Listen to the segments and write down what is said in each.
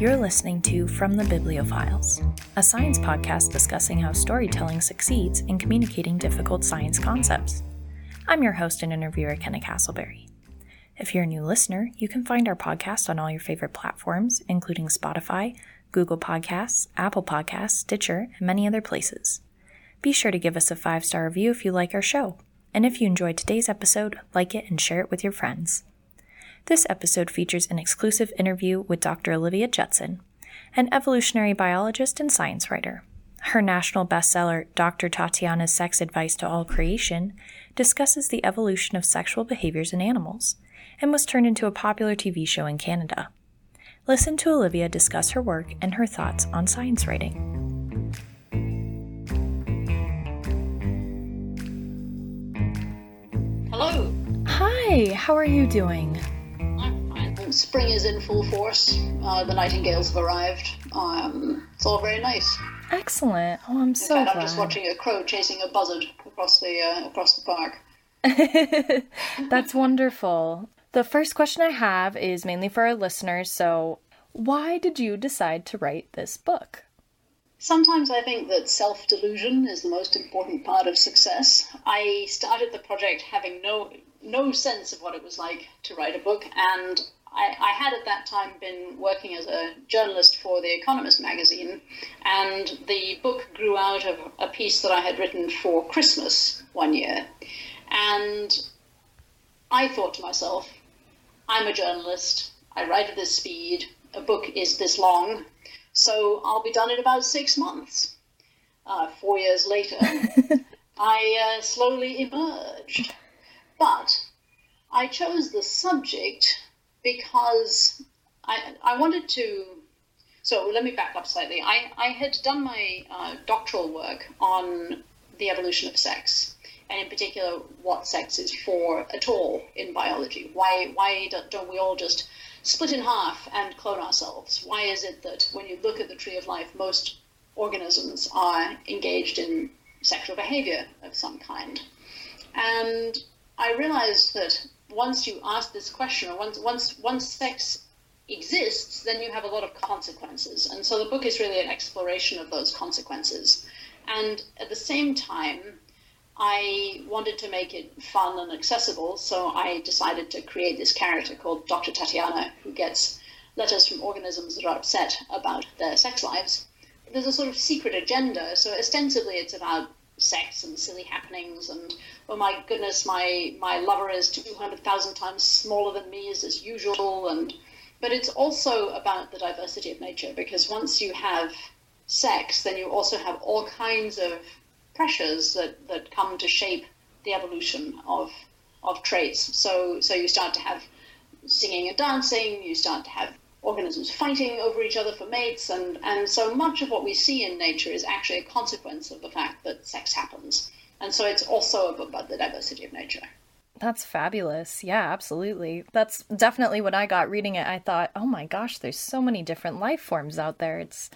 You're listening to From the Bibliophiles, a science podcast discussing how storytelling succeeds in communicating difficult science concepts. I'm your host and interviewer, Kenna Castleberry. If you're a new listener, you can find our podcast on all your favorite platforms, including Spotify, Google Podcasts, Apple Podcasts, Stitcher, and many other places. Be sure to give us a five star review if you like our show. And if you enjoyed today's episode, like it and share it with your friends. This episode features an exclusive interview with Dr. Olivia Judson, an evolutionary biologist and science writer. Her national bestseller, Dr. Tatiana's Sex Advice to All Creation, discusses the evolution of sexual behaviors in animals and was turned into a popular TV show in Canada. Listen to Olivia discuss her work and her thoughts on science writing. Hello. Hi, how are you doing? Spring is in full force. Uh, the nightingales have arrived. Um, it's all very nice. Excellent. Oh, I'm so in fact, glad. I'm just watching a crow chasing a buzzard across the uh, across the park. That's wonderful. The first question I have is mainly for our listeners. So, why did you decide to write this book? Sometimes I think that self delusion is the most important part of success. I started the project having no no sense of what it was like to write a book, and I, I, had at that time been working as a journalist for The Economist magazine, and the book grew out of a piece that I had written for Christmas one year. And I thought to myself, I'm a journalist, I write at this speed, a book is this long, so I'll be done in about six months. Uh, four years later, I uh, slowly emerged. But I chose the subject because I, I wanted to. So let me back up slightly. I, I had done my uh, doctoral work on the evolution of sex, and in particular, what sex is for at all in biology. Why, why don't we all just split in half and clone ourselves? Why is it that when you look at the tree of life, most organisms are engaged in sexual behavior of some kind? And I realized that once you ask this question, or once once once sex exists, then you have a lot of consequences. And so the book is really an exploration of those consequences. And at the same time, I wanted to make it fun and accessible, so I decided to create this character called Dr. Tatiana, who gets letters from organisms that are upset about their sex lives. There's a sort of secret agenda, so ostensibly it's about sex and silly happenings. And oh my goodness my my lover is 200,000 times smaller than me as is usual. And but it's also about the diversity of nature because once you have sex then you also have all kinds of pressures that that come to shape the evolution of of traits. So so you start to have singing and dancing you start to have organisms fighting over each other for mates, and, and so much of what we see in nature is actually a consequence of the fact that sex happens. And so it's also about the diversity of nature. That's fabulous. Yeah, absolutely. That's definitely what I got reading it. I thought, oh my gosh, there's so many different life forms out there. It's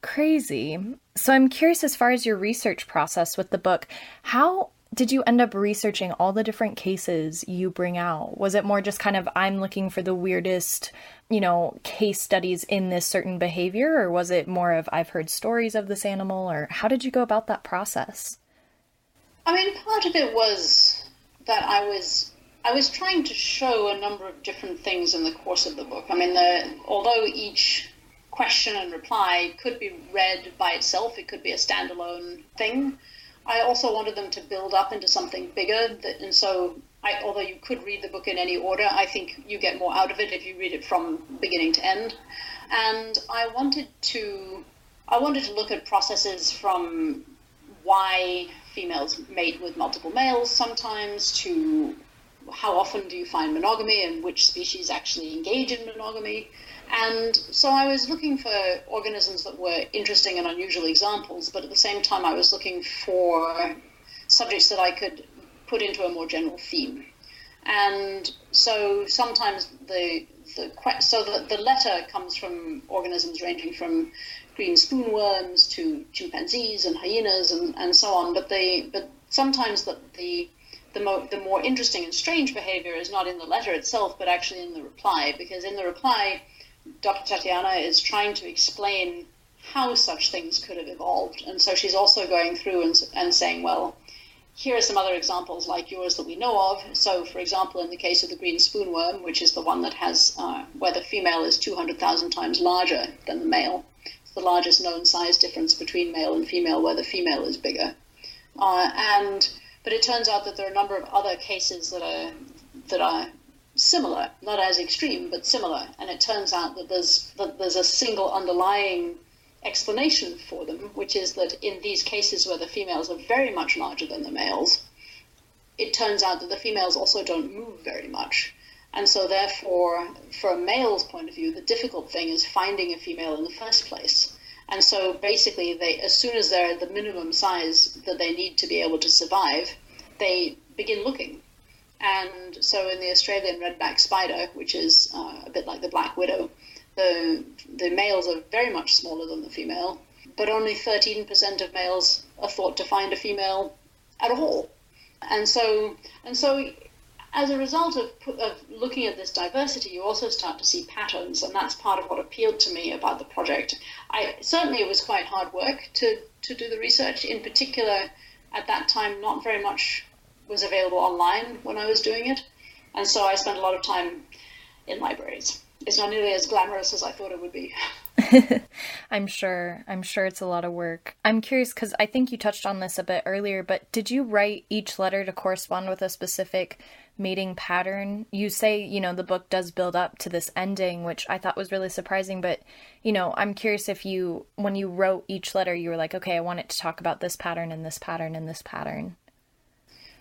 crazy. So I'm curious as far as your research process with the book, how did you end up researching all the different cases you bring out? Was it more just kind of, I'm looking for the weirdest, you know, case studies in this certain behavior, or was it more of, I've heard stories of this animal, or how did you go about that process? I mean, part of it was that I was I was trying to show a number of different things in the course of the book. I mean, the, although each question and reply could be read by itself, it could be a standalone thing. I also wanted them to build up into something bigger. That, and so, I, although you could read the book in any order, I think you get more out of it if you read it from beginning to end. And I wanted to, I wanted to look at processes from why females mate with multiple males sometimes to how often do you find monogamy and which species actually engage in monogamy and so I was looking for organisms that were interesting and unusual examples, but at the same time, I was looking for subjects that I could put into a more general theme. And so sometimes the the so the, the letter comes from organisms ranging from green spoonworms to chimpanzees and hyenas and, and so on. But they but sometimes the the the, mo- the more interesting and strange behavior is not in the letter itself, but actually in the reply, because in the reply Dr. Tatiana is trying to explain how such things could have evolved. And so she's also going through and, and saying, well, here are some other examples like yours that we know of. So, for example, in the case of the green spoonworm, which is the one that has uh, where the female is 200,000 times larger than the male, it's the largest known size difference between male and female, where the female is bigger. Uh, and but it turns out that there are a number of other cases that are that are similar, not as extreme, but similar. And it turns out that there's that there's a single underlying explanation for them, which is that in these cases where the females are very much larger than the males, it turns out that the females also don't move very much. And so, therefore, for a male's point of view, the difficult thing is finding a female in the first place. And so, basically, they as soon as they're the minimum size that they need to be able to survive, they begin looking. And so, in the Australian redback spider, which is uh, a bit like the black widow, the the males are very much smaller than the female, but only 13% of males are thought to find a female at all. And so and so as a result of, of looking at this diversity, you also start to see patterns, and that's part of what appealed to me about the project. I certainly it was quite hard work to to do the research. In particular, at that time, not very much was available online when I was doing it, and so I spent a lot of time in libraries it's not nearly as glamorous as I thought it would be. I'm sure. I'm sure it's a lot of work. I'm curious because I think you touched on this a bit earlier, but did you write each letter to correspond with a specific mating pattern? You say, you know, the book does build up to this ending, which I thought was really surprising, but, you know, I'm curious if you, when you wrote each letter, you were like, okay, I want it to talk about this pattern and this pattern and this pattern.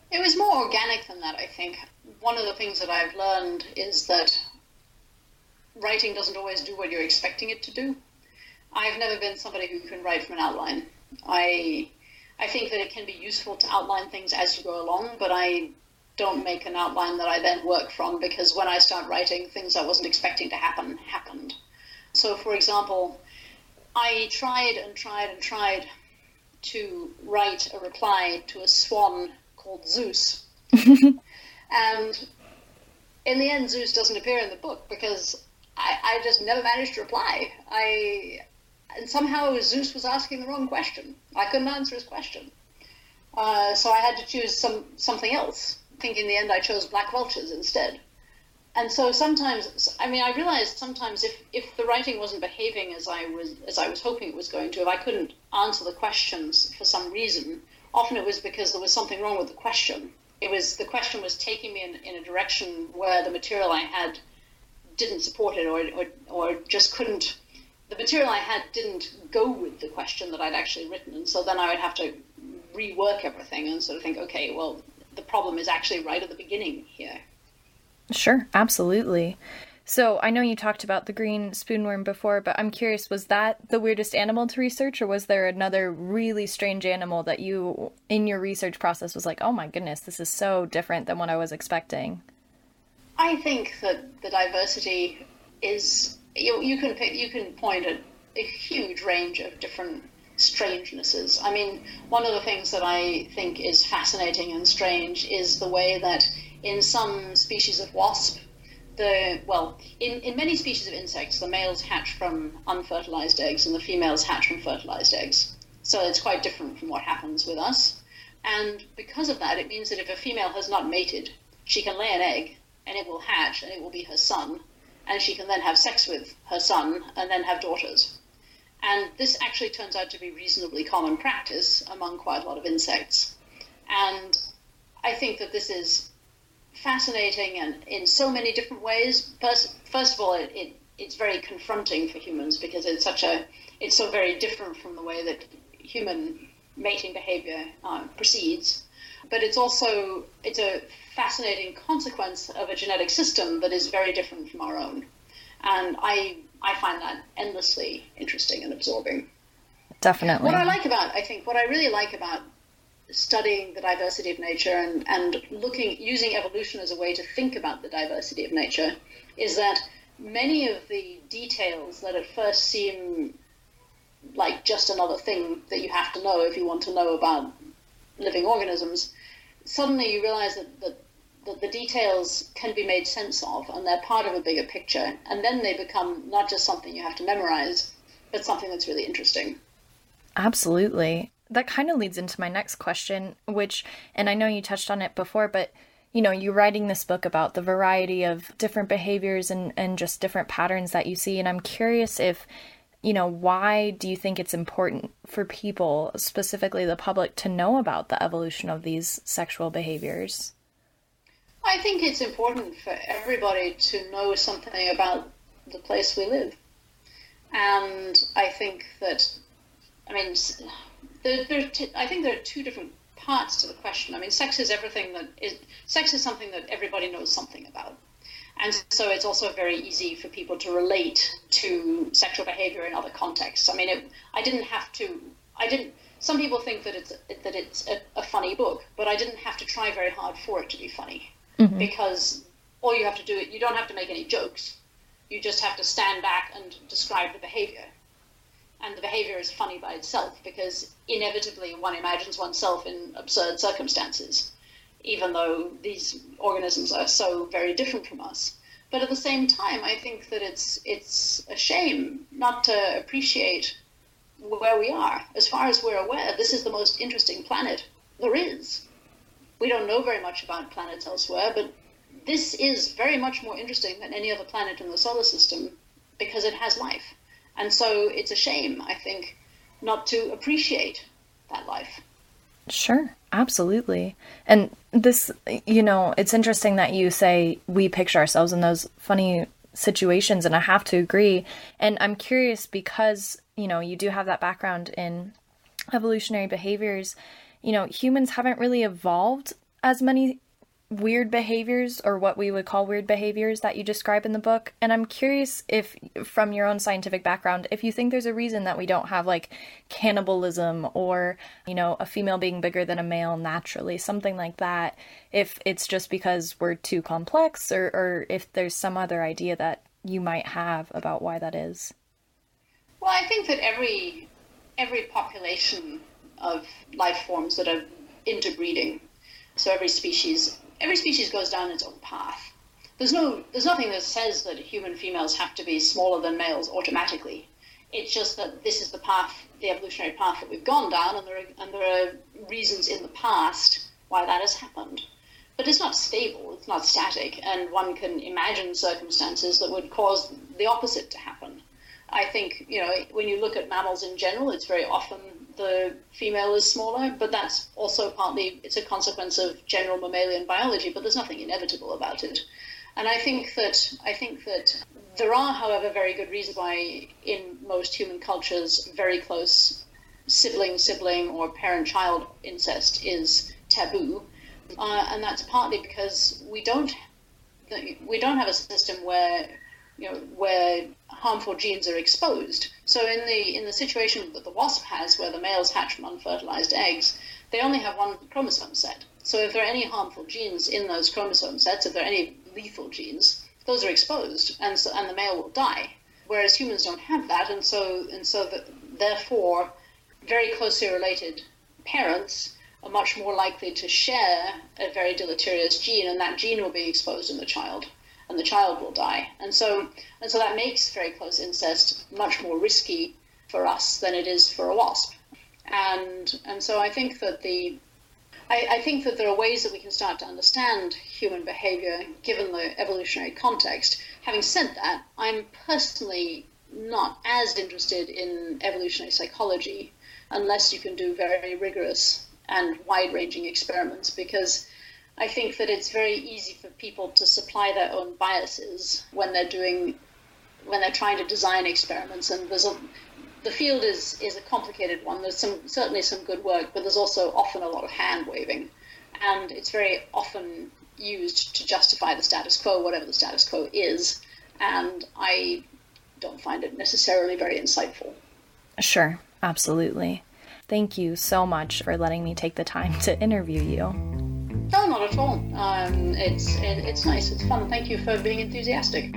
It was more organic than that, I think. One of the things that I've learned is that writing doesn't always do what you're expecting it to do. I've never been somebody who can write from an outline. I I think that it can be useful to outline things as you go along, but I don't make an outline that I then work from because when I start writing, things I wasn't expecting to happen happened. So, for example, I tried and tried and tried to write a reply to a swan called Zeus. and in the end, Zeus doesn't appear in the book because I, I just never managed to reply. I and somehow Zeus was asking the wrong question. I couldn't answer his question, uh, so I had to choose some something else. I think in the end I chose black vultures instead. And so sometimes, I mean, I realized sometimes if, if the writing wasn't behaving as I was as I was hoping it was going to, if I couldn't answer the questions for some reason, often it was because there was something wrong with the question. It was the question was taking me in, in a direction where the material I had didn't support it or, or, or just couldn't the material I had didn't go with the question that I'd actually written, and so then I would have to rework everything and sort of think, okay, well, the problem is actually right at the beginning here. Sure, absolutely. So I know you talked about the green spoonworm before, but I'm curious, was that the weirdest animal to research, or was there another really strange animal that you, in your research process, was like, oh my goodness, this is so different than what I was expecting? I think that the diversity is you, you can pick, you can point at a huge range of different strangenesses. I mean, one of the things that I think is fascinating and strange is the way that in some species of wasp, the well, in, in many species of insects, the males hatch from unfertilized eggs and the females hatch from fertilized eggs. So it's quite different from what happens with us. And because of that, it means that if a female has not mated, she can lay an egg and it will hatch and it will be her son, and she can then have sex with her son and then have daughters. And this actually turns out to be reasonably common practice among quite a lot of insects. And I think that this is fascinating and in so many different ways. First, first of all, it, it, it's very confronting for humans because it's such a it's so very different from the way that human mating behavior uh, proceeds but it's also it's a fascinating consequence of a genetic system that is very different from our own. And I I find that endlessly interesting and absorbing. Definitely. What I like about I think what I really like about studying the diversity of nature and, and looking using evolution as a way to think about the diversity of nature is that many of the details that at first seem like just another thing that you have to know if you want to know about living organisms, suddenly you realize that, that that the details can be made sense of and they're part of a bigger picture, and then they become not just something you have to memorize, but something that's really interesting. Absolutely. That kind of leads into my next question, which, and I know you touched on it before, but you know, you're writing this book about the variety of different behaviors and, and just different patterns that you see. And I'm curious if, you know, why do you think it's important for people, specifically the public, to know about the evolution of these sexual behaviors? I think it's important for everybody to know something about the place we live. And I think that, I mean, there, there, I think there are two different parts to the question. I mean, sex is everything that is, sex is something that everybody knows something about. And so it's also very easy for people to relate to sexual behavior in other contexts. I mean, it, I didn't have to, I didn't, some people think that it's, that it's a, a funny book, but I didn't have to try very hard for it to be funny mm-hmm. because all you have to do you don't have to make any jokes. You just have to stand back and describe the behavior. And the behavior is funny by itself because inevitably one imagines oneself in absurd circumstances, even though these organisms are so very different from us. But at the same time, I think that it's it's a shame not to appreciate where we are. As far as we're aware, this is the most interesting planet there is we don't know very much about planets elsewhere, but this is very much more interesting than any other planet in the solar system because it has life. And so it's a shame, I think, not to appreciate that life. Sure, absolutely. And this, you know, it's interesting that you say we picture ourselves in those funny situations, and I have to agree. And I'm curious because, you know, you do have that background in evolutionary behaviors you know, humans haven't really evolved as many weird behaviors or what we would call weird behaviors that you describe in the book. And I'm curious if, from your own scientific background, if you think there's a reason that we don't have like cannibalism or, you know, a female being bigger than a male naturally, something like that. If it's just because we're too complex or, or if there's some other idea that you might have about why that is. Well, I think that every every population of life forms that are interbreeding. So every species every species goes down its own path. There's no there's nothing that says that human females have to be smaller than males automatically. It's just that this is the path, the evolutionary path that we've gone down, and there are, and there are reasons in the past why that has happened. But it's not stable, it's not static, and one can imagine circumstances that would cause the opposite to happen. I think, you know, when you look at mammals in general, it's very often the female is smaller, but that's also partly it's a consequence of general mammalian biology. But there's nothing inevitable about it, and I think that I think that there are, however, very good reasons why in most human cultures, very close sibling sibling or parent child incest is taboo, uh, and that's partly because we don't we don't have a system where you know, where harmful genes are exposed. So in the in the situation that the wasp has, where the males hatch from unfertilized eggs, they only have one chromosome set. So if there are any harmful genes in those chromosome sets, if there are any lethal genes, those are exposed, and so, and the male will die. Whereas humans don't have that, and so and so that therefore, very closely related parents are much more likely to share a very deleterious gene, and that gene will be exposed in the child and the child will die. And so, and so that makes very close incest much more risky for us than it is for a wasp. And and so I think that the I, I think that there are ways that we can start to understand human behavior given the evolutionary context. Having said that, I'm personally not as interested in evolutionary psychology unless you can do very rigorous and wide ranging experiments because I think that it's very easy for people to supply their own biases when they're doing when they're trying to design experiments and there's a the field is is a complicated one. There's some certainly some good work but there's also often a lot of hand waving. And it's very often used to justify the status quo whatever the status quo is. And I don't find it necessarily very insightful. Sure. Absolutely. Thank you so much for letting me take the time to interview you no, not at all. Um, it's it, it's nice. It's fun. Thank you for being enthusiastic.